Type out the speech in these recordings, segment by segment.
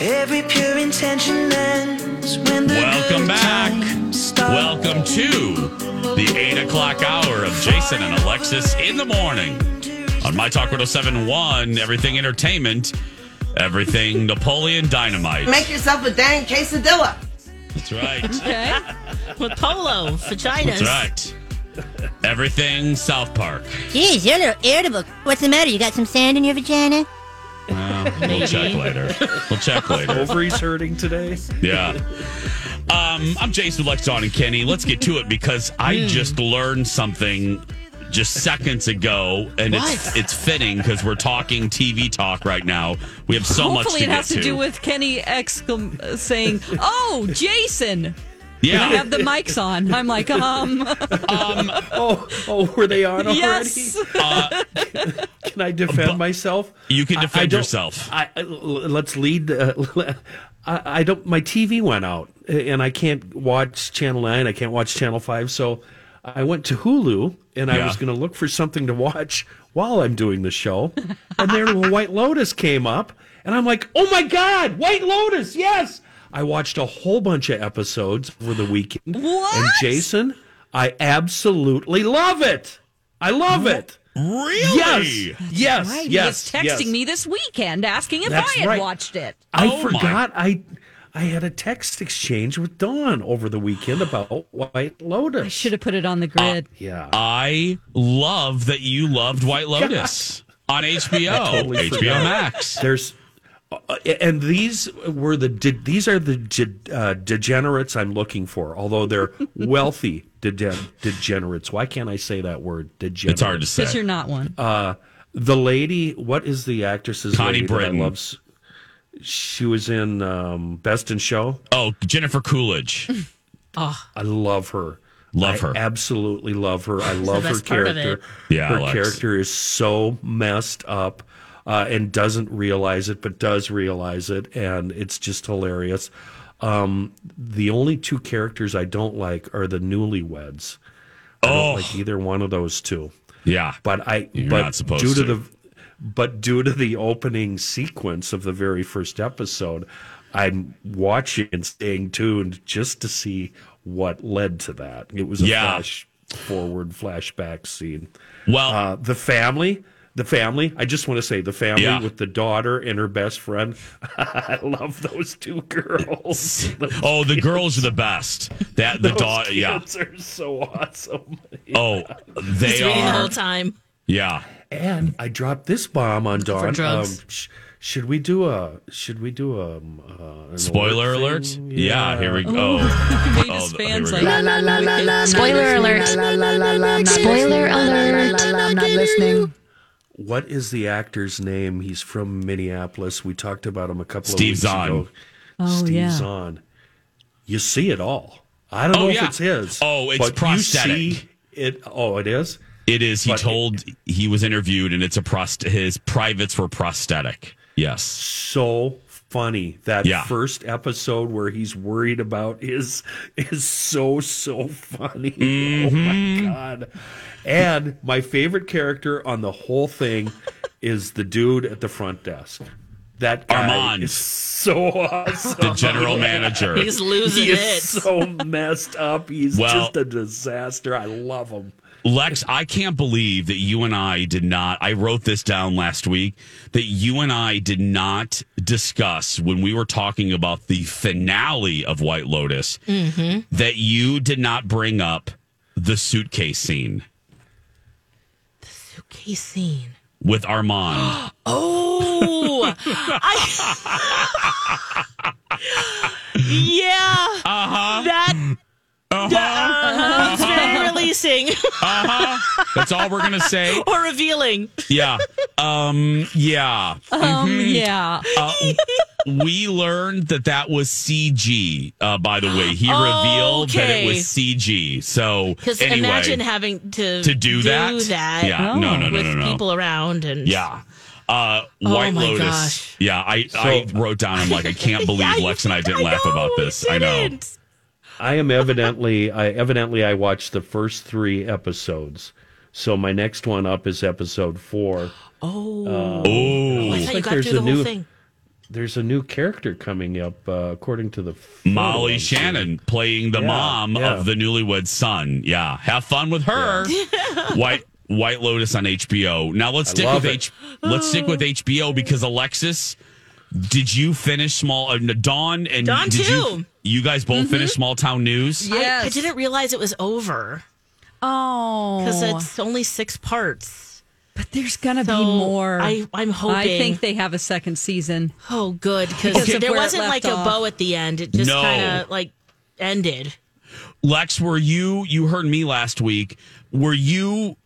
Every pure intention ends when the Welcome back. Welcome to the 8 o'clock hour of Jason and Alexis in the morning on My Talk 1071, everything entertainment, everything Napoleon Dynamite. Make yourself a dang quesadilla. That's right. okay. With polo, vaginas. That's right. Everything South Park. Geez, you're a little irritable. What's the matter? You got some sand in your vagina? Well, we'll check later. We'll check later. Ovaries hurting today? Yeah. Um, I'm Jason Lex Dawn and Kenny. Let's get to it because I Hmm. just learned something just seconds ago, and it's it's fitting because we're talking TV talk right now. We have so much Hopefully, to it get has to do with Kenny exclam- uh, saying, "Oh, Jason." Yeah. I have the mics on. I'm like, um, um, Oh, oh, were they on already? yes. uh, Can I defend myself? you can I- I defend yourself. I, I- let's lead. Uh, I, I don't. My TV went out, and I can't watch Channel Nine. I can't watch Channel Five. So I went to Hulu, and I was going to look for something to watch while I'm doing the show. And there, White Lotus came up, and I'm like, "Oh my God, White Lotus! Yes!" I watched a whole bunch of episodes over the weekend. What? And Jason, I absolutely love it. I love it. Really? Yes. Yes. Right. Yes. he was texting yes. me this weekend asking if That's I had right. watched it. I Oh, my- forgot I I had a text exchange with Dawn over the weekend about White Lotus. I should have put it on the grid. Yeah. I love that you loved White Lotus on HBO, totally HBO forgot. Max. There's uh, and these were the de- these are the de- uh, degenerates I'm looking for. Although they're wealthy degen- degenerates. Why can't I say that word? Degenerate. It's hard to say Because say. you're not one. Uh, the lady, what is the actress's Connie lady that I Britton. love? She was in um, Best in Show. Oh, Jennifer Coolidge. oh. I love her. Love I her. Absolutely love her. I love her best part of character. it. Yeah, her Lex. character is so messed up uh, and doesn't realize it, but does realize it, and it's just hilarious. Um, the only two characters I don't like are the newlyweds. I Oh. don't like either one of those two. Yeah. But I, You're but not supposed due to, to. the, but due to the opening sequence of the very first episode, I'm watching and staying tuned just to see what led to that. It was a Yeah. flash forward flashback scene. Well, Uh, the family, the family. I just want to say the family Yeah. with the daughter and her best friend. I love those two girls. Those oh, the girls are the best. That the those daughter, yeah. are so awesome. Oh, they He's reading the whole time. Yeah. And I dropped this bomb on Dawn. drugs. Um, sh- should we do a? Should we do a? Um, uh, Spoiler alert alert. thing? Yeah. Here we go. Vegas Oh, fans here we like go. Spoiler alert. Spoiler alert. I'm not listening. What is the actor's name? He's from Minneapolis. We talked about him a couple Steve of weeks Zahn. ago. Oh, Steve yeah. Zahn. You see it all. I don't Oh, know yeah. if it's his. Oh, it's but prosthetic. You see it. Oh, it is. It is. He But- told he was interviewed, and it's a prost. His privates were prosthetic. Yes. so funny. That Yeah. first episode where he's worried about is is so so funny. Mm-hmm. Oh my god. And my favorite character on the whole thing is the dude at the front desk. That guy Armand. is so awesome. The general manager. He's losing he it. is so messed up. He's Well- just a disaster. I love him. Lex, I can't believe that you and I did not. I wrote this down last week that you and I did not discuss when we were talking about the finale of White Lotus that you did not bring up the suitcase scene The suitcase scene. with Armand. Oh, I. yeah. Uh huh. That. Uh-huh. It's very releasing Uh huh. That's all we're gonna say. or revealing. Yeah. Um. Yeah. um, yeah. Uh, we learned that that was CG. Uh, by the way, he revealed that it was CG. So Because anyway, imagine having to to do, that. that Yeah. No. No. No. with No. No. people around and Yeah. Uh, Oh White my Lotus. gosh. Yeah, I, I wrote down. I'm like, I can't believe I- Lex and I didn't I laugh know, about we this. I know. Didn't. I am evidently I evidently I watched the first three episodes. So my next one up is episode four. Oh, Oh, I thought you got there's through a the whole new- thing. There's a new character coming up, uh, according to the Molly photo. Shannon playing the Yeah, mom yeah. of the newlywed son. Yeah, have fun with her. White White Lotus on HBO. Now let's stick with it. H. Let's stick with HBO because Alexis, did you finish small? Uh, Dawn and Dawn did too. You guys both mm-hmm. finished Small Town News. I- Yes. I, didn't realize it was over Oh, because it's only six parts. but there's gonna So be more. I, I'm hoping. I think they have a second season. oh, good because Because there wasn't left like a bow at the end. It just No. kind of like ended. Lex, were you? You heard me last week. Were you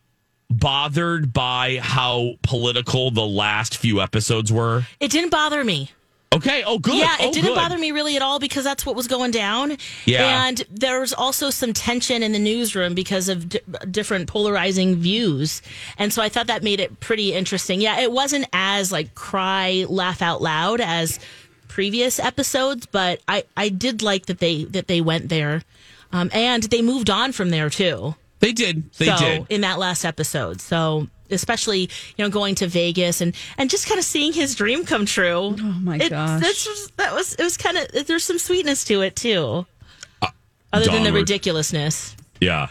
bothered by how political the last few episodes were? It didn't bother me. Okay. Oh, good. Yeah, Oh, it didn't good. bother me really at all because that's what was going down. Yeah. And there was also some tension in the newsroom because of di- different polarizing views. And so I thought that made it pretty interesting. Yeah, it wasn't as like cry, laugh out loud as previous episodes, but I, I did like that they that they went there. Um, and they moved on from there too. They did. They so did. in that last episode. So especially you know going to Vegas and and just kind of seeing his dream come true. Oh my it, gosh. That's that was it was kind of there's some sweetness to it too. Uh, Other than the Dawn, we're- ridiculousness. Yeah.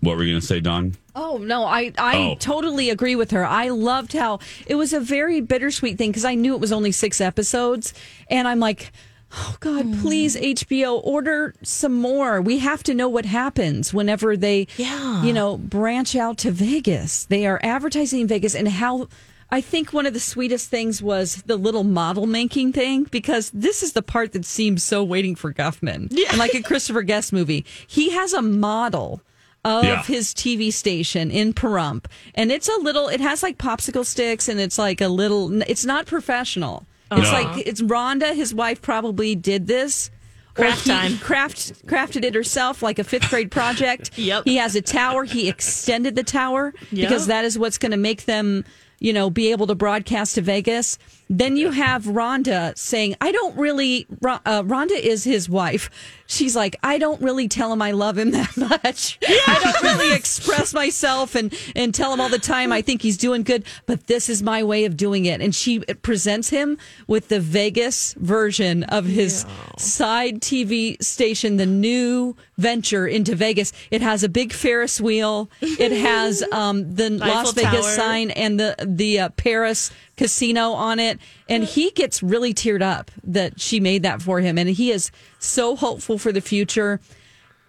What were you going to say, Don? Oh no, I I Oh. totally agree with her. I loved how it was a very bittersweet thing because I knew it was only six episodes, and I'm like, oh God, hmm. please HBO order some more. We have to know what happens whenever they, Yeah. you know, branch out to Vegas. They are advertising in Vegas, and how. I think one of the sweetest things was the little model making thing because this is the part that seems so waiting for Guffman. And like a Christopher Guest movie, he has a model of Yeah. his TV station in Pahrump, and it's a little. It has like popsicle sticks, and it's like a little. It's not professional. It's No. like it's Rhonda, his wife, probably did this. Craft time. Craft, crafted it herself like a fifth grade project. Yep. He has a tower. He extended the tower Yep. because that is what's going to make them, you know, be able to broadcast to Vegas. Then you have Rhonda saying, I don't really, uh, Rhonda is his wife. She's like, I don't really tell him I love him that much. I don't really express myself and, and tell him all the time I think he's doing good, but this is my way of doing it. And she presents him with the Vegas version of his side TV station, the new venture into Vegas. It has a big Ferris wheel. It has um, the Las Vegas Tower. sign and the the uh, Paris casino on it, and he gets really teared up that she made that for him, and he is so hopeful for the future.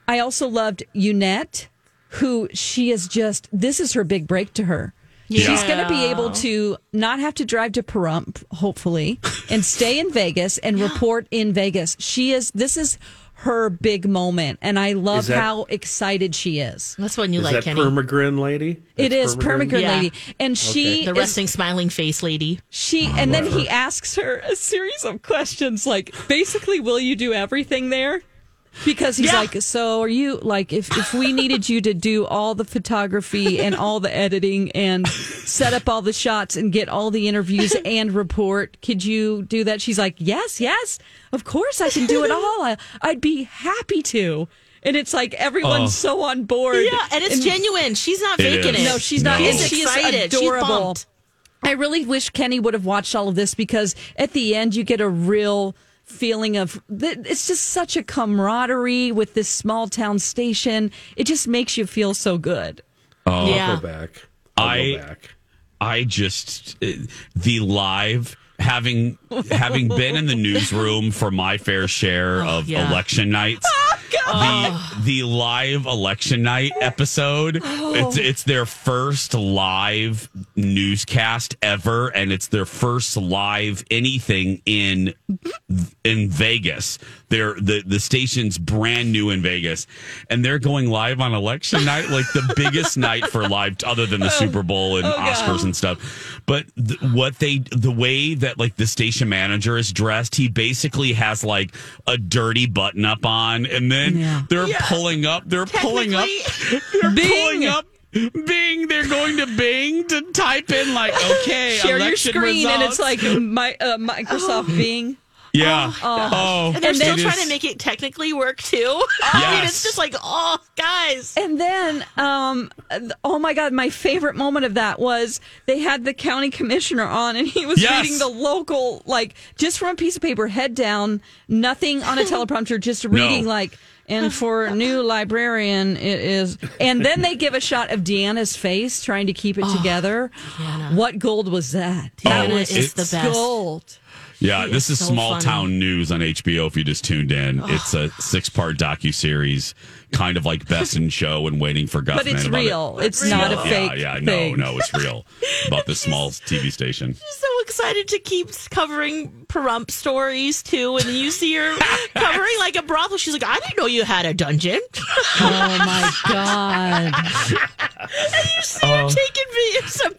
I also loved Unette, who she is just this is her big break to her. She's going to be able to not have to drive to Pahrump, hopefully, and stay in Vegas and report in Vegas. She is. This is her big moment, and I love that- how excited she is. That's one you Is like, that Kenny. Permagrin lady? It That's is Permagrin Yeah. lady, and she the is resting smiling face lady. She and then he asks her a series of questions like basically will you do everything there? Because he's Yeah. like, so are you like if if we needed you to do all the photography and all the editing and set up all the shots and get all the interviews and report, could you do that? She's like, yes, yes, of course I can do it all. I, I'd be happy to. And it's like everyone's Oh. so on board. Yeah, and it's genuine. She's not It faking is. it. No, she's not. No. She's she's excited. She's adorable. pumped. I really wish Kenny would have watched all of this because at the end you get a real feeling of it's just such a camaraderie with this small town station. It just makes you feel so good. I'll go back. I'll I- go back. I just uh, the live having having been in the newsroom for my fair share oh, of yeah. election nights. Oh, the the live election night episode. It's oh. it's their first live newscast ever, and it's their first live anything in in Vegas. They're the the station's brand new in Vegas, and they're going live on election night, like the biggest night for live, other than the Super Bowl and Oscars and stuff. But th- what they, the way that like the station manager is dressed, he basically has like a dirty button up on, and then Yeah. they're pulling up, they're pulling up, they're pulling up. Bing, they're going to Bing to type in like, okay, Share your election screen and it's like my uh, Microsoft Bing. Yeah, oh, And they're it still is- trying to make it technically work too. I mean, it's just like, oh, guys. And then, um, oh my God, my favorite moment of that was they had the county commissioner on and he was Yes. reading the local, like, just from a piece of paper, head down, nothing on a teleprompter, just reading, like, and for a new librarian, it is. And then they give a shot of Deanna's face trying to keep it together. What gold was that? That Deanna was is the best. gold. Yeah, this is so Small funny. Town News on HBO. If you just tuned in, it's a six-part docu series, kind of like Best in Show and Waiting for Guffman. But it's about it. real. It's not a Yeah, fake. Yeah, no, thing. no, it's real about this small TV station. She's so excited to keep covering Pahrump stories too. And you see her covering like a brothel. She's like, I didn't know you had a dungeon. Oh my God. And you see her oh. taking video, some,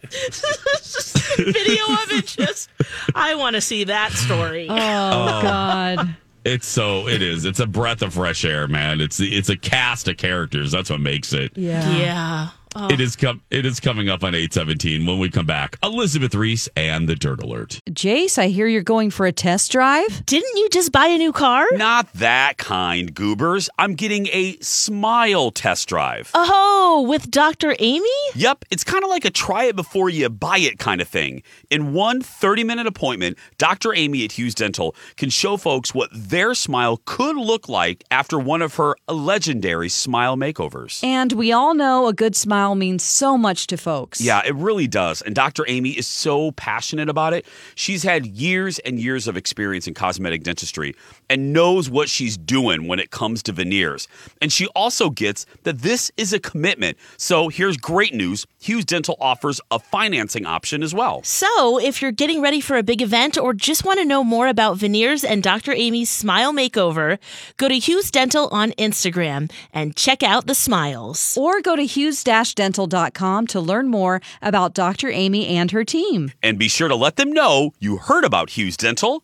video of it. Just, I want to see that story. Oh, God. Oh. It's so it is. It's a breath of fresh air, man. It's it's a cast of characters. That's what makes it. Yeah. yeah. Oh. It is com- It is coming up on eight seventeen when we come back. Elizabeth Ries and the Dirt Alert. Jace, I hear you're going for a test drive. Didn't you just buy a new car? Not that kind, goobers. I'm getting a smile test drive. Oh, with Dr. Amy? Yep, it's kind of like a try it before you buy it kind of thing. In one 30 minute appointment, Dr. Amy at Hughes Dental can show folks what their smile could look like after one of her legendary smile makeovers. And we all know a good smile means so much to folks. Yeah, it really does. And Dr. Amy is so passionate about it. She's had years and years of experience in cosmetic dentistry and knows what she's doing when it comes to veneers. And she also gets that this is a commitment. So here's great news Hughes Dental offers a financing option as well. So, if you're getting ready for a big event or just want to know more about veneers and Dr. Amy's smile makeover, go to Hughes Dental on Instagram and check out the smiles. Or go to hughes hughes-dental.com to learn more about Dr. Amy and her team. And be sure to let them know you heard about Hughes Dental.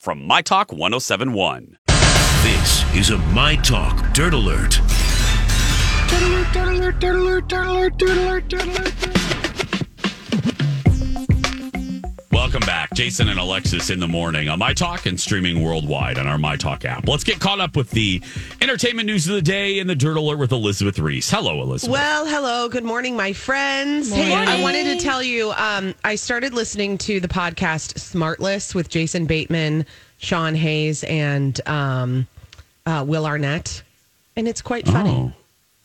From My Talk 1071. This is a My Talk Dirt Alert. Welcome back. Jason and Alexis in the morning on My Talk and streaming worldwide on our My Talk app. Let's get caught up with the entertainment news of the day and the Dirt Alert with Elizabeth Ries. Hello, Elizabeth. Well, hello. Good morning, my friends. Hey, I wanted to tell you, um, I started listening to the podcast Smartless with Jason Bateman, Sean Hayes, and um, uh, Will Arnett, and it's quite funny.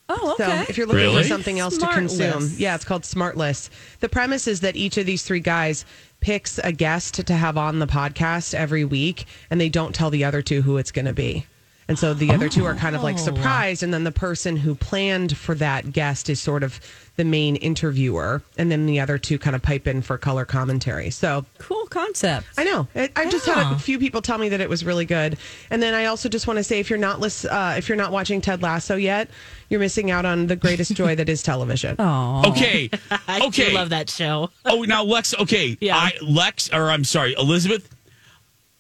Oh, So if you're looking Really? for something else to consume, Smartless. yeah, it's called Smartless. The premise is that each of these three guys picks a guest to have on the podcast every week, and they don't tell the other two who it's going to be. And so the other two are kind of like surprised, and then the person who planned for that guest is sort of the main interviewer, and then the other two kind of pipe in for color commentary. So Cool concept. I know. I- I've just had a few people tell me that it was really good. And then I also just want to say, if you're not lis- uh, if you're not watching Ted Lasso yet, you're missing out on the greatest joy that is television. Oh, Okay. I do Okay. love that show. Oh, now Lex. Okay, Yeah. I Lex, or I'm sorry, Elizabeth.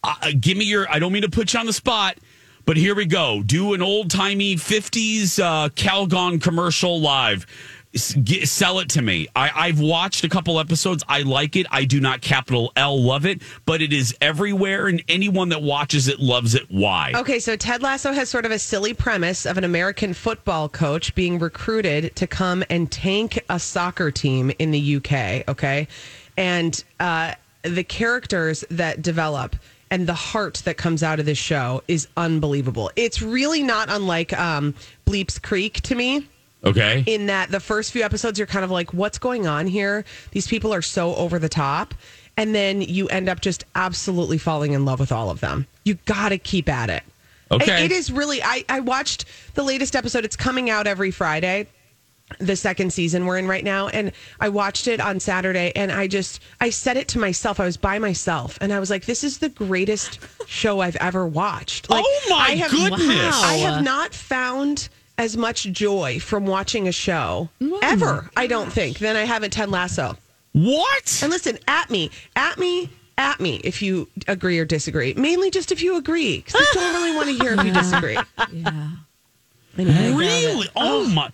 Uh, give me your. I don't mean to put you on the spot, but here we go. Do an old timey '50s uh, Calgon commercial live. S- get- sell it to me. I, I've watched a couple episodes. I like it. I do not capital L love it, but it is everywhere, and anyone that watches it loves it. Why? Okay, so Ted Lasso has sort of a silly premise of an American football coach being recruited to come and tank a soccer team in the UK. Okay, and uh, the characters that develop and the heart that comes out of this show is unbelievable. It's really not unlike um, Bleeps Creek to me. Okay. in that the first few episodes you're kind of like what's going on here? These people are so over the top. And then you end up just absolutely falling in love with all of them. You gotta keep at it. Okay. it, it is really I, I watched the latest episode. It's coming out every friday the second season we're in right now and i watched it on saturday and i just i said it to myself i was by myself and i was like this is the greatest show i've ever watched like Oh, my I have, goodness. i have not found as much joy from watching a show ever i don't think than i have at ted lasso what? and listen at me at me at me if you agree or disagree mainly just if you agree because i don't really want to hear if you disagree yeah. Really? Oh, oh my.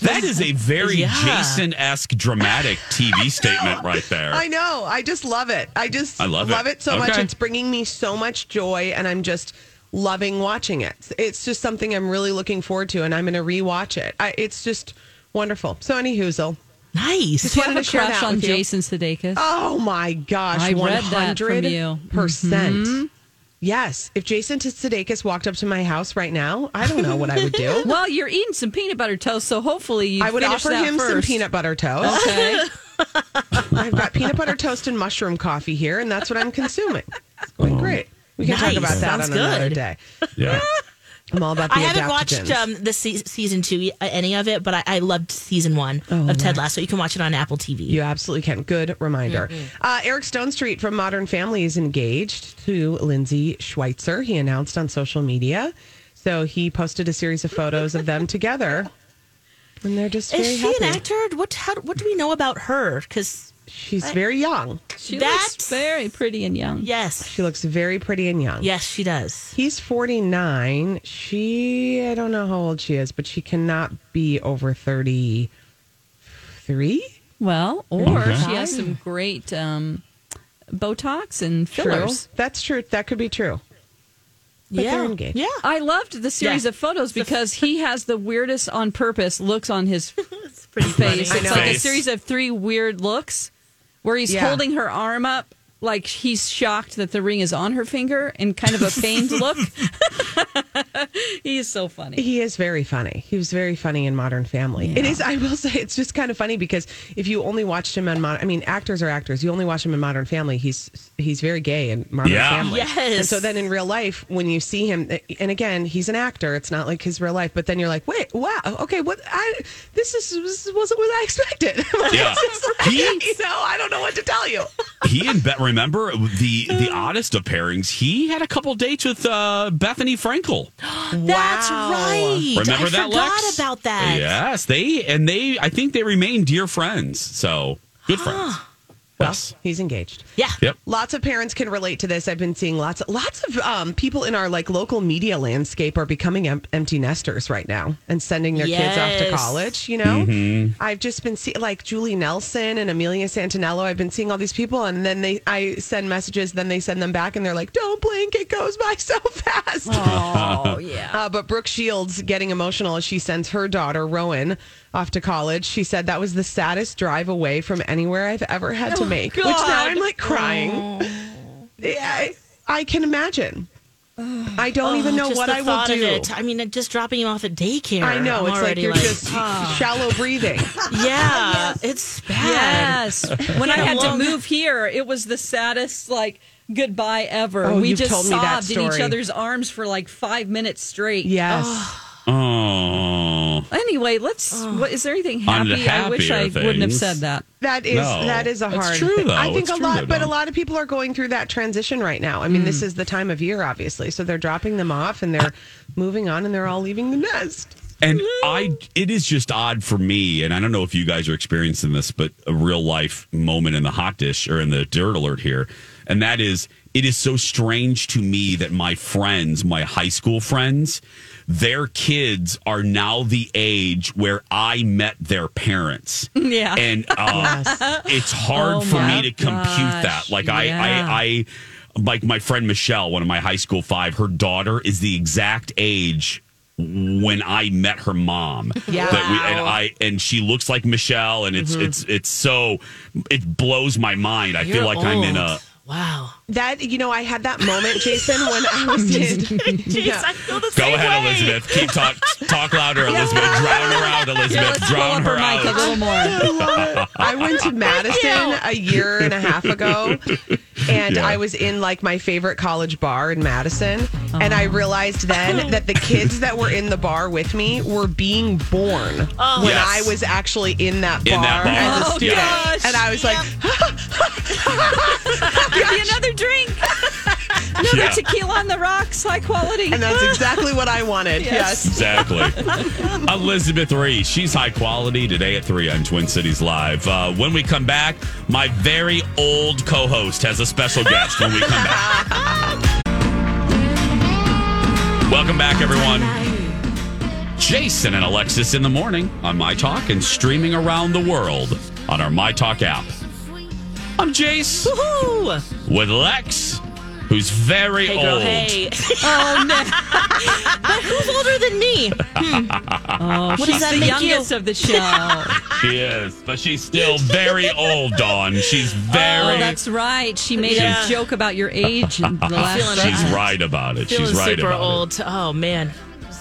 That is a very Yeah. Jason esque dramatic TV statement right there. I know. I just love it. I just I love love it. so much. It's bringing me so much joy, and I'm just loving watching it. It's just something I'm really looking forward to, and I'm going to rewatch it. I, it's just wonderful. So, any hoozle. Nice. Just Do you wanted have to a crush on. Jason Sudeikis? Oh my gosh! I One read that from hundred you. Mm-hmm. Percent. Yes. If Jason Sudeikis walked up to my house right now, I don't know what I would do. Well, you're eating some peanut butter toast, so hopefully you I would finish offer that him some peanut butter toast. Okay. I've got peanut butter toast and mushroom coffee here, and that's what I'm consuming. It's going oh. great. We can talk about that Sounds on another day. yeah. I'm all about the I haven't watched um, the se- season two, uh, any of it, but I, I loved season one of Ted Lasso. You can watch it on Apple TV. You absolutely can. Good reminder. Uh, Eric Stonestreet from Modern Family is engaged to Lindsay Schweitzer. He announced on social media. So he posted a series of photos of them together. And they're just Is she happy. an actor? What how, what do we know about her? Because She's very young. She That's- looks very pretty and young. yes, She looks very pretty and young. yes, she does. He's 49. She, I don't know how old she is, but she cannot be over 33. Well, or she has some great um, Botox and True. fillers. That's true. That could be true. But yeah, they're engaged. yeah. I loved the series Yeah. of photos because he has the weirdest on purpose looks on his It's pretty funny. face. It's know. like a series of three weird looks where he's Yeah. holding her arm up like he's shocked that the ring is on her finger in kind of a pained look. he is so funny. He is very funny. He was very funny in Modern Family. It is. I will say, it's just kind of funny because if you only watched him on Modern, I mean, actors are actors. You only watch him in Modern Family. He's he's very gay in Modern Yeah. Family. Yes. And so then in real life, when you see him, and again, he's an actor. It's not like his real life. But then you're like, wait, wow, okay, what? I this is this wasn't what I expected. Yeah. It's just like, He- you know, I don't know what to tell you. he and Beth, remember the the oddest of pairings. He had a couple dates with uh, Bethenny Frankel. That's right. Remember I that? forgot Lex? about that. Yes, they and they. I think they remain dear friends. So good friends. Yes. He's engaged. Yeah. Yep. Lots of parents can relate to this. I've been seeing lots, lots of um, people in our like local media landscape are becoming em- empty nesters right now and sending their kids off to college. You know, Mhm. I've just been seeing like Julie Nelson and Amelia Santaniello. I've been seeing all these people, and then they, I send messages, then they send them back, and they're like, "Don't blink, it goes by so fast." Oh, yeah. Uh, but Brooke Shields getting emotional as she sends her daughter Rowan off to college. She said that was the saddest drive away from anywhere I've ever had to make. Which now I'm like crying. Yeah, I, I can imagine. I don't even Oh, know what I will do. it. I mean, just dropping him off at daycare. I know I'm it's like you're just ah. shallow breathing. Yeah, it's bad. Yes. When I had to move here, it was the saddest like goodbye ever. Oh, we just told me that sobbed in each other's arms for like five minutes straight. Yes. Oh. Anyway, let's. What is there anything On the happy? I wish I happier wouldn't have said that. That is No, that is a that's hard. true, thing. though. I think It's a true, lot, though, but a lot of people are going through that transition right now. I mean, this hmm. is the time of year, obviously, so they're dropping them off and they're moving on and they're all leaving the nest. And I, it is just odd for me, and I don't know if you guys are experiencing this, but a real life moment in the hot dish or in the dirt alert here, and that is, it is so strange to me that my friends, my high school friends, their kids are now the age where I met their parents. Yeah. and uh, it's hard Oh for me to compute gosh, that. Like I, yeah. I, I, like my friend Michelle, one of my high school five, her daughter is the exact age when I met her mom. Yeah. That we, and I and she looks like Michelle, and it's it's it's so it blows my mind. I feel You're like I'm in a old. Wow. That you know, I had that moment, Jason, when I was in. Jeez, Yeah. I feel the Go same ahead, way. Elizabeth. Keep talk talk louder, Elizabeth. Drown her out, Elizabeth. Yeah, let's pull Drown up her her mic a little more. I love it. I went to Madison a year and a half ago, and Yeah. I was in like my favorite college bar in Madison, and I realized then that the kids that were in the bar with me were being born oh. when Yes. I was actually in that bar, In that bar. as a Oh, student, gosh. and I was like, Give me another drink. Another Yeah. tequila on the rocks, high quality. and that's exactly what I wanted. Yes. Yes. Exactly. Elizabeth Ries, she's high quality today at 3 on Twin Cities Live. Uh, when we come back, my very old co host has a special guest when we come back. Welcome back, everyone. Jason and Alexis in the morning on My Talk and streaming around the world on our My Talk app. I'm Jace Woohoo! with Lex, who's very Hey, girl, old. hey. oh no! but who's older than me? Hmm. Oh, What she's does that the make youngest you? of the show. She is, but she's still very old, Dawn. She's oh, very. Oh, that's right. She made Yeah. a joke about your age in the last. Feeling She's right about it. Feeling She's right super about old. Oh man, it.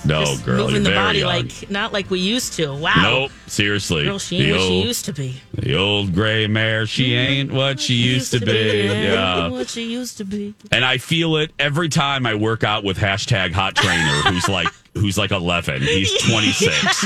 No, Just girl, moving the body young. like not like we used to. Wow. Nope, seriously. Girl, she the ain't what she old, used to be. the old gray mare. She ain't what she used to be. Yeah. What she used to be. And I feel it every time I work out with hashtag hot trainer, who's like who's like 11. He's 26,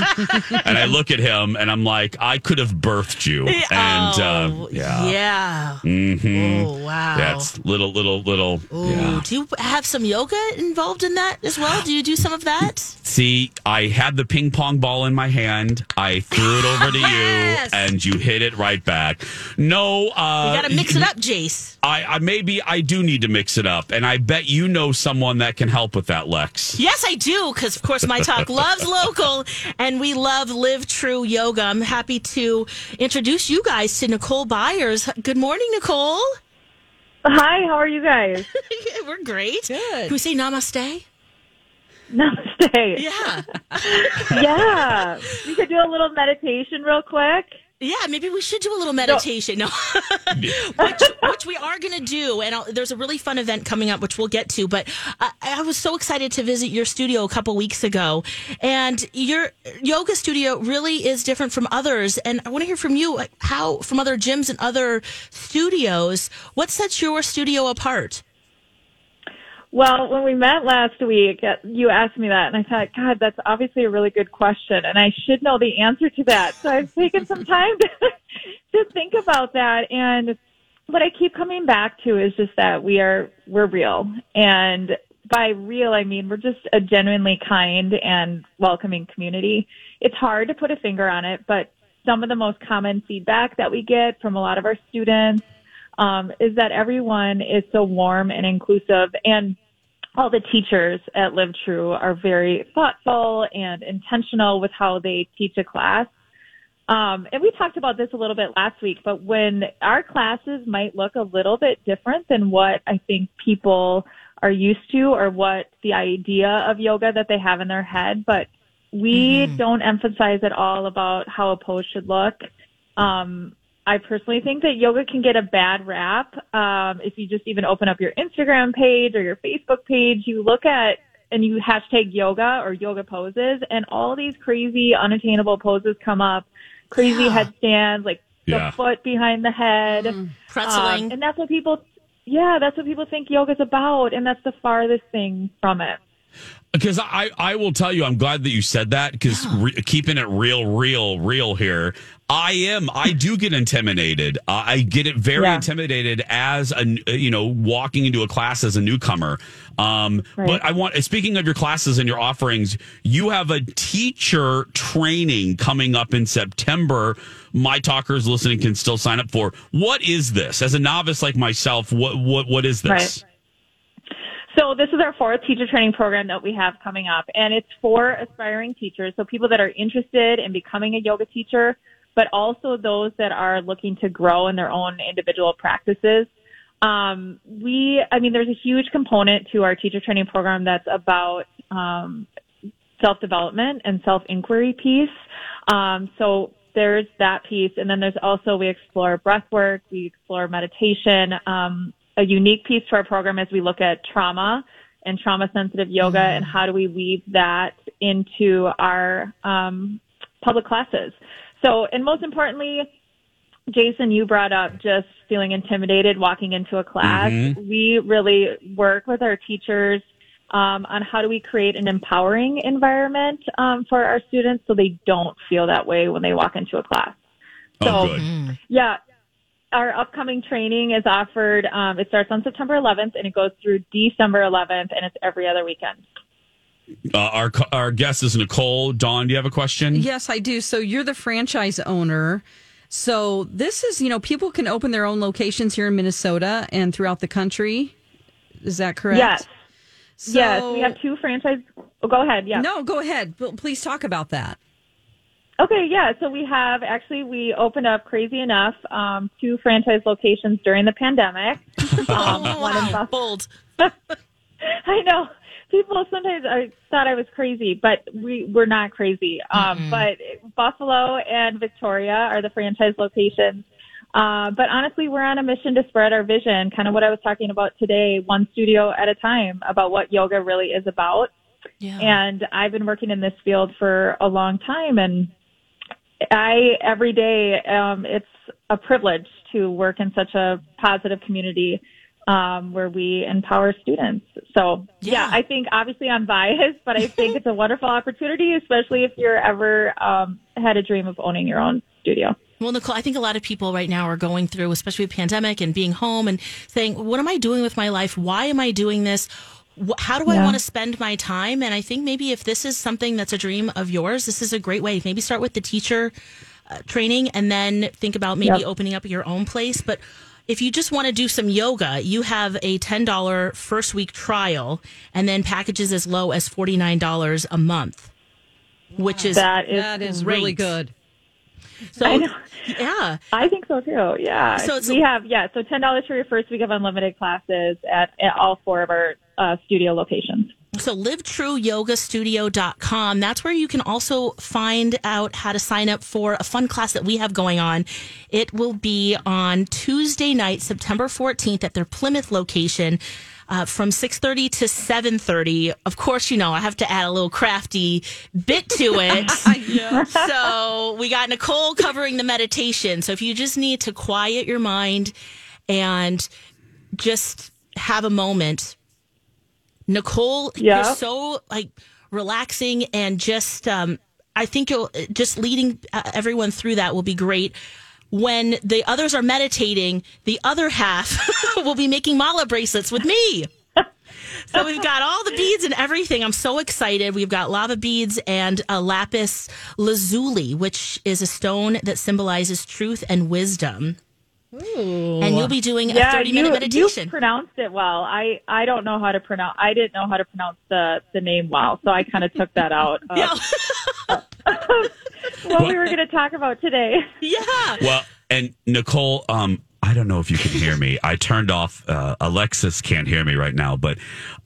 and I look at him and I'm like, I could have birthed you. And uh, oh, yeah, yeah. hmm Oh wow. That's little, little, little. Ooh, Yeah. Do you have some yoga involved in that as well? Do you do some of that? See, I had the ping pong ball in my hand. I threw it over to Yes. you, and you hit it right back. No, uh, You got to mix it up, Jace. I, I maybe I do need to mix it up, and I bet you know someone that can help with that, Lex. Yes, I do, because of course my talk loves local, and we love Live True Yoga. I'm happy to introduce you guys to Nicole Byers. Good morning, Nicole. Hi, how are you guys? We're great. Good. Can we say namaste? Namaste. Yeah. Yeah. We could do a little meditation real quick. Yeah, maybe we should do a little meditation. No, which, which we are going to do. And I'll, there's a really fun event coming up, which we'll get to. But I, I was so excited to visit your studio a couple weeks ago, and your yoga studio really is different from others. And I want to hear from you, like, how from other gyms and other studios, what sets your studio apart? Well, when we met last week, you asked me that, and I thought, God, that's obviously a really good question, and I should know the answer to that. So I've taken some time to, to think about that, and what I keep coming back to is just that we are we're real, and by real I mean we're just a genuinely kind and welcoming community. It's hard to put a finger on it, but some of the most common feedback that we get from a lot of our students um, is that everyone is so warm and inclusive and all the teachers at Live True are very thoughtful and intentional with how they teach a class. Um, and we talked about this a little bit last week, but when our classes might look a little bit different than what I think people are used to or what the idea of yoga that they have in their head, but we Mhm. don't emphasize at all about how a pose should look. Um, I personally think that yoga can get a bad rap. Um, if you just even open up your Instagram page or your Facebook page, you look at and you hashtag yoga or yoga poses and all these crazy unattainable poses come up. Crazy headstands, like Yeah. the foot behind the head. Pretzeling. Um, and that's what people, yeah, that's what people think yoga's about. And that's the farthest thing from it. Because I, I will tell you, I'm glad that you said that because re- keeping it real, real, real here. I am. I do get intimidated. Uh, I get it very Yeah. intimidated as a you know walking into a class as a newcomer. Um, Right. But I want. Speaking of your classes and your offerings, you have a teacher training coming up in September. My talkers listening can still sign up for. What is this? As a novice like myself, what what what is this? Right. So this is our fourth teacher training program that we have coming up, and it's for aspiring teachers, so people that are interested in becoming a yoga teacher, but also those that are looking to grow in their own individual practices. Um, we, I mean, there's a huge component to our teacher training program that's about um, self development and self inquiry piece. Um, so there's that piece, and then there's also we explore breath work, we explore meditation. Um, a unique piece to our program is we look at trauma and trauma sensitive yoga and how do we weave that into our um, public classes. So, and most importantly, Jason, you brought up just feeling intimidated walking into a class. Mhm. We really work with our teachers um, on how do we create an empowering environment um, for our students so they don't feel that way when they walk into a class. So, Oh, good. yeah, our upcoming training is offered. Um, it starts on September 11th and it goes through December 11th, and it's every other weekend. Uh, our our guest is Nicole. Dawn, do you have a question? Yes, I do. So you're the franchise owner. So this is, you know, people can open their own locations here in Minnesota and throughout the country. Is that correct? Yes. yes, we have two franchise. Oh, go ahead. Yeah. No, go ahead. Please talk about that. Okay, yeah. So we have actually we opened up crazy enough um, two franchise locations during the pandemic. Um, one in Buff- Bold. I know people sometimes I thought I was crazy, but we we're not crazy. Um, but Buffalo and Victoria are the franchise locations. Uh, but honestly, we're on a mission to spread our vision, kind of what I was talking about today, one studio at a time, about what yoga really is about. And I've been working in this field for a long time, and I every day um, it's a privilege to work in such a positive community um, where we empower students. So yeah. I think obviously I'm biased, but I think it's a wonderful opportunity, especially if you're ever um, had a dream of owning your own studio. Well, Nicole, I think a lot of people right now are going through, especially with pandemic and being home and saying, what am I doing with my life? Why am I doing this? How do I Yeah. want to spend my time? And I think maybe if this is something that's a dream of yours, this is a great way. Maybe start with the teacher uh, training and then think about maybe Yep. opening up your own place. But if you just want to do some yoga, you have a $10 first week trial and then packages as low as $49 a month, which is That is That is really good. So, I know. yeah. I think so too. Yeah. So it's- we have yeah. So ten dollars for your first week of unlimited classes at, at all four of our uh, studio locations. So livetrueyogastudio.com. That's where you can also find out how to sign up for a fun class that we have going on. It will be on Tuesday night, September 14th at their Plymouth location. Uh, from 6.30 to 7.30 of course you know i have to add a little crafty bit to it so we got nicole covering the meditation so if you just need to quiet your mind and just have a moment Nicole, Yeah. you're so like relaxing and just um I think you'll just leading uh, everyone through that will be great. When the others are meditating, the other half will be making mala bracelets with me. So we've got all the beads and everything. I'm so excited. We've got lava beads and a lapis lazuli, which is a stone that symbolizes truth and wisdom. And you'll be doing a 30 minute you, meditation. You pronounced it well. I, I don't know how to pronounce. I didn't know how to pronounce the, the name well, so I kind of took that out. Of, what we were going to talk about today. Yeah. Well, and Nicole, um, I don't know if you can hear me. I turned off. Uh, Alexis can't hear me right now, but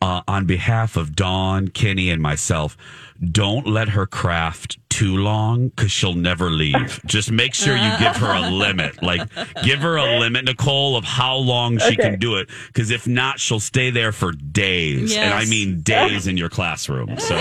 uh, on behalf of Dawn, Kenny, and myself, don't let her craft too long because she'll never leave. Just make sure you give her a limit. Like, give her a limit, Nicole, of how long she Okay. can do it. Because if not, she'll stay there for days, and I mean days in your classroom. So,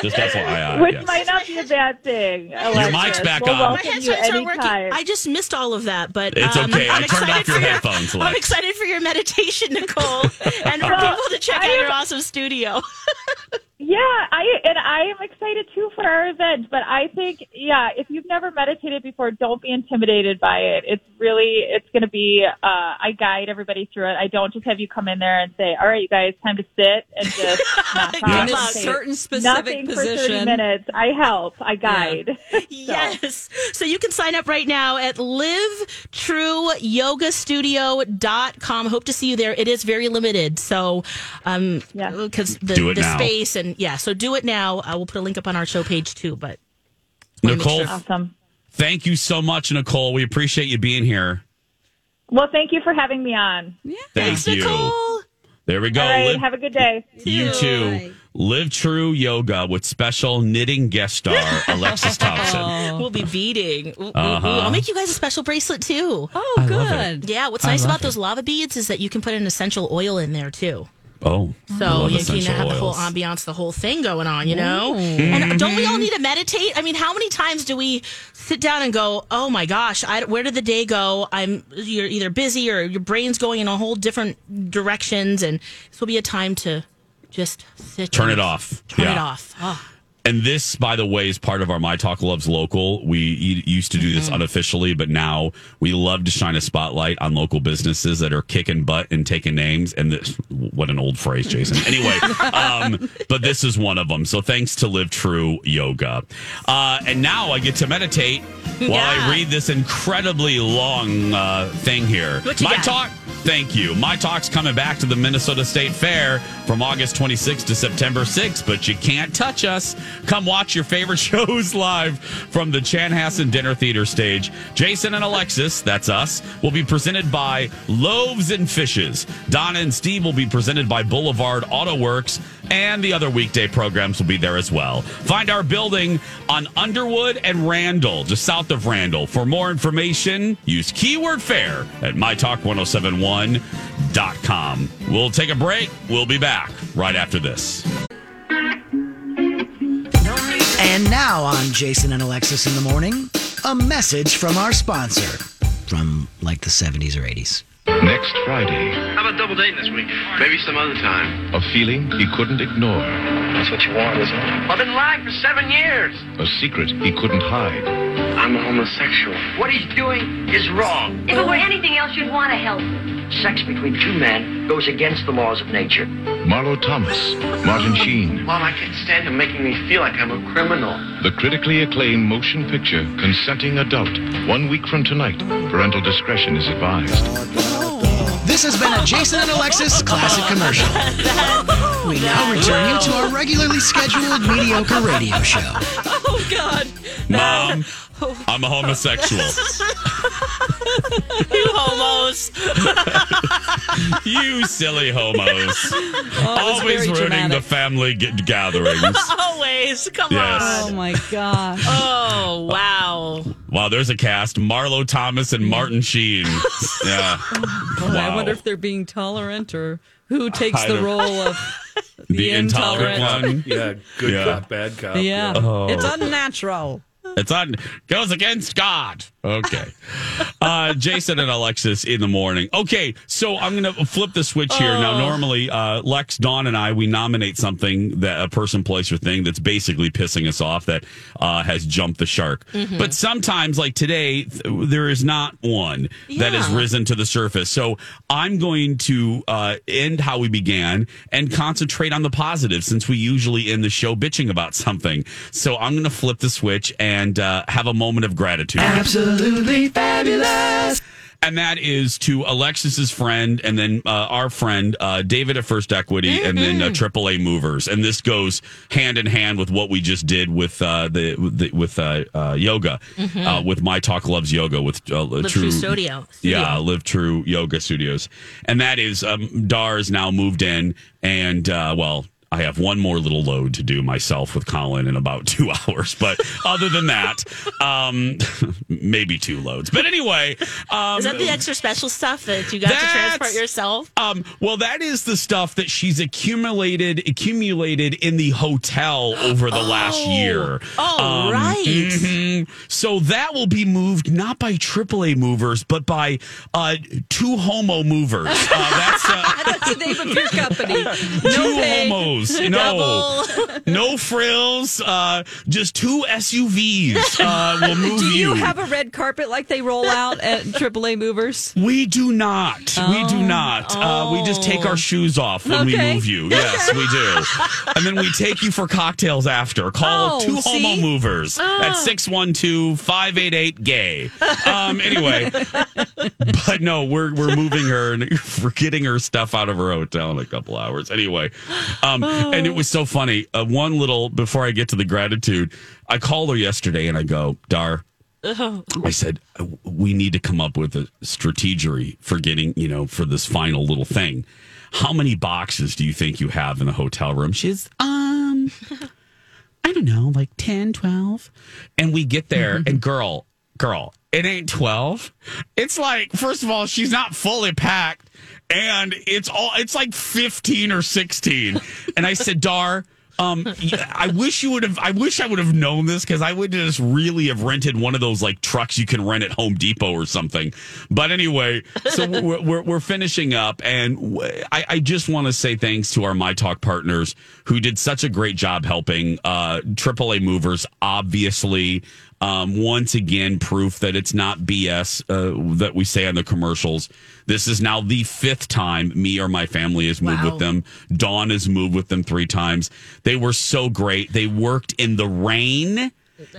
just FYI. Which yes. mic not be a bad thing. Alexis. mic's back we'll on. My headphones aren't working. I just missed all of that, but It's um, okay. I I'm turned excited off your for headphones, I'm excited for your meditation, Nicole, and for people to check out your awesome studio. Yeah, I and I am excited too for our event. But I think, yeah, if you've never meditated before, don't be intimidated by it. It's really, it's going to be. Uh, I guide everybody through it. I don't just have you come in there and say, "All right, you guys, time to sit and just not talk In a and say certain specific nothing for thirty position. minutes." I help. I guide. Yes. So you can sign up right now at livetrueyogastudio.com. Hope to see you there. It is very limited. So, um, Yeah. because the, the space and yeah, so do it now. Uh, we'll put a link up on our show page too, but Nicole, sure- awesome. thank you so much, Nicole. We appreciate you being here. Well, thank you for having me on. Yeah. Thank Thanks, you. Nicole. There we go. All right, Live- have a good day. you too. Live True Yoga with special knitting guest star Alexis Thompson. We'll be beading. Ooh, ooh, ooh. Uh-huh. I'll make you guys a special bracelet too. Oh, I good. Yeah, what's I nice about it. those lava beads is that you can put an essential oil in there too. Oh, So you can essential have the whole ambiance, the whole thing going on, you know? And mm-hmm. don't we all need to meditate? I mean, how many times do we sit down and go, "Oh my gosh, I, where did the day go? I'm you're either busy or your brain's going in a whole different directions, and this will be a time to just sit, Turn and it off. turn it off. Oh. And this, by the way, is part of our My Talk Loves Local. We used to do this Mm-hmm. unofficially, but now we love to shine a spotlight on local businesses that are kicking butt and taking names. And this, what an old phrase, Jason. Anyway, um, but this is one of them. So thanks to Live True Yoga. Uh, and now I get to meditate while Yeah. I read this incredibly long uh, thing here. My got? Talk. Thank you. My Talk's coming back to the Minnesota State Fair from August 26th to September 6th, but you can't touch us. Come watch your favorite shows live from the Chanhassen Dinner Theater stage. Jason and Alexis, that's us, will be presented by Loaves and Fishes. Donna and Steve will be presented by Boulevard Auto Works, and the other weekday programs will be there as well. Find our building on Underwood and Randall, just south of Randall. For more information, use keyword fair at mytalk1071.com. We'll take a break. We'll be back right after this. And now on Jason and Alexis in the morning, a message from our sponsor from like the 70s or 80s. Next Friday, How about double dating this week? Maybe some other time. a feeling he couldn't ignore, That's what you want, isn't it? I've been lying for seven years. a secret he couldn't hide. I'm a homosexual. What he's doing is wrong. If it were anything else, you'd want to help. Him. Sex between two men goes against the laws of nature. Marlo Thomas, Martin Sheen, Mom, I can't stand him making me feel like I'm a criminal. the critically acclaimed motion picture Consenting Adult. One week from tonight, parental discretion is advised. This has been a Jason and Alexis classic commercial. We now return you to our regularly scheduled mediocre radio show. Oh God. Mom, I'm a homosexual. you homos. you silly homos. Oh, was Always ruining dramatic. the family get- gatherings. Always. Come Yes. Oh my gosh. Oh, wow. Wow, there's a cast: Marlo Thomas and Martin Sheen. Yeah. Boy, I wonder if they're being tolerant or who takes I the don't- role of the, The intolerant one. Yeah, good Yeah. cop, bad cop. Yeah, Oh. it's unnatural. It's on goes against God. Okay. Uh Jason and Alexis in the morning. Okay, so I'm gonna flip the switch here. Now normally uh Lex, Dawn, and I we nominate something that a person, place, or thing that's basically pissing us off that uh has jumped the shark. Mhm. But sometimes, like today, th- there is not one that has risen to the surface. So I'm going to uh end how we began and concentrate on the positive since we usually end the show bitching about something. So I'm gonna flip the switch and uh, have a moment of gratitude. Absolutely fabulous. And that is to Alexis's friend and then uh, our friend uh, David at First Equity and then uh, AAA Movers. And this goes hand in hand with what we just did with uh, the, with the with uh, uh, yoga, Mhm. uh, with My Talk Loves Yoga with uh, Live True Studio. Yeah, Live True Yoga Studios. And that is um, Dar is now moved in and uh, well. I have one more little load to do myself with Colin in about two hours, but other than that, um, maybe two loads. But anyway, um, Is that the extra special stuff that you got to transport yourself? Um, well, that is the stuff that she's accumulated accumulated in the hotel over the last year. Oh, right. mhm. So that will be moved not by AAA movers, but by uh, two homo movers. Uh, that's uh, That's the name of your company. two pay. homos. No, no frills. Uh, just two SUVs uh, will move Do you have a red carpet like they roll out at AAA Movers? We do not. we do not. Uh, we just take our shoes off when we move you. Yes, we do. And then we take you for cocktails after. Call Oh, two see? homo movers at Oh. 612 588 gay. Um, anyway, but no, we're, we're moving her and we're getting her stuff out of her hotel in a couple hours. Anyway, um, and it was so funny. Uh, one little, before I get to the gratitude, I called her yesterday and I go, Dar, I said, "Uh, we need to come up with a strategy for getting, you know, for this final little thing. How many boxes do you think you have in the hotel room? She's, um, I don't know, like 10, 12. And we get there, and girl, girl, it ain't 12. It's like, first of all, she's not fully packed, and it's all, it's like 15 or 16. And I said, Dar, um, I wish you would have. I wish I would have known this because I would just really have rented one of those like trucks you can rent at Home Depot or something. But anyway, so we're we're, we're finishing up, and I just want to say thanks to our My Talk partners who did such a great job helping. Uh, AAA movers, obviously. Um, once again, proof that it's not BS uh, that we say on the commercials. This is now the fifth time me or my family has moved Wow. with them. Dawn has moved with them three times. They were so great. They worked in the rain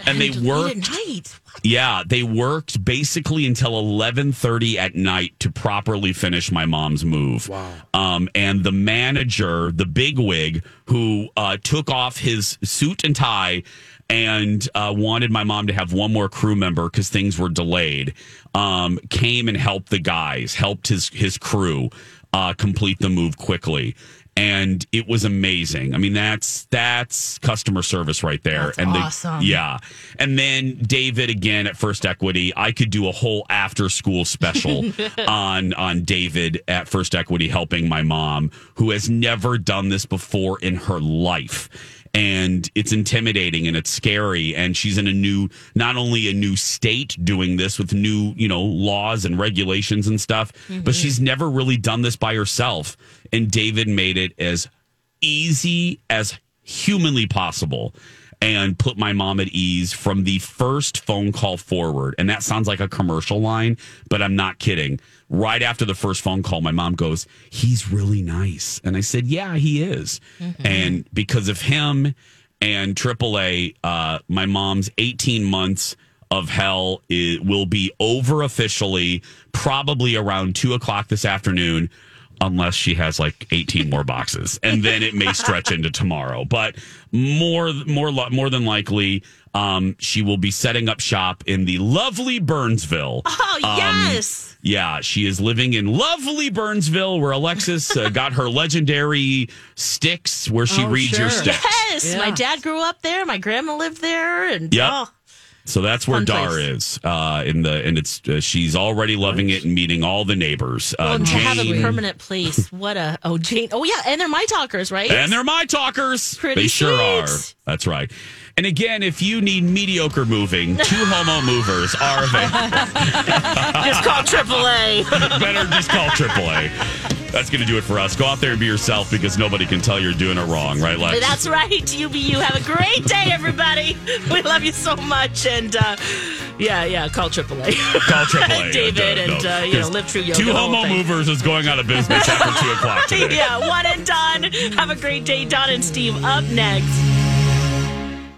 and they worked at night. yeah, they worked basically until 11:30 at night to properly finish my mom's move. Wow. Um, and the manager, the bigwig, who uh, took off his suit and tie and uh, wanted my mom to have one more crew member because things were delayed, um, came and helped the guys, helped his his crew uh, complete the move quickly. And it was amazing. I mean, that's that's customer service right there. That's and they- awesome. yeah, and then David again at First Equity. I could do a whole after school special on on David at First Equity helping my mom, who has never done this before in her life. And it's intimidating and it's scary. And she's in a new, not only a new state doing this with new, you know, laws and regulations and stuff, but mm-hmm. she's never really done this by herself. And David made it as easy as humanly possible and put my mom at ease from the first phone call forward. And that sounds like a commercial line, but I'm not kidding. Right after the first phone call, my mom goes, He's really nice. And I said, Yeah, he is. And because of him and AAA, uh, my mom's 18 months of hell will be over officially, probably around two o'clock this afternoon. Unless she has like 18 more boxes and then it may stretch into tomorrow but more more more than likely um, she will be setting up shop in the lovely burnsville Oh, Um, yes. yeah she is living in lovely burnsville where alexis uh, got her legendary sticks where she Oh, reads your sure. sticks Yes, my dad grew up there. My grandma lived there, and Yep. oh, So that's where Fun Dar place. is, uh, in the and it's uh, she's already loving it and meeting all the neighbors. Uh, well, to have a Jane- permanent place. What a oh Jane. Oh yeah, and they're my talkers, right? and they're my talkers. Pretty they sure are. sweet. That's right. And again, if you need mediocre moving, two homo movers are available. Just call AAA. Better just call AAA. That's going to do it for us. Go out there and be yourself because nobody can tell you're doing it wrong, right, Lex? That's right. UBU. Have a great day, everybody. We love you so much, and uh, yeah, yeah. Call AAA. Call AAA. David, Uh, no, and uh, you know, live true yoga. Two homo movers is going out of business after two o'clock today. yeah, one and done. Have a great day, Don and Steve. Up next.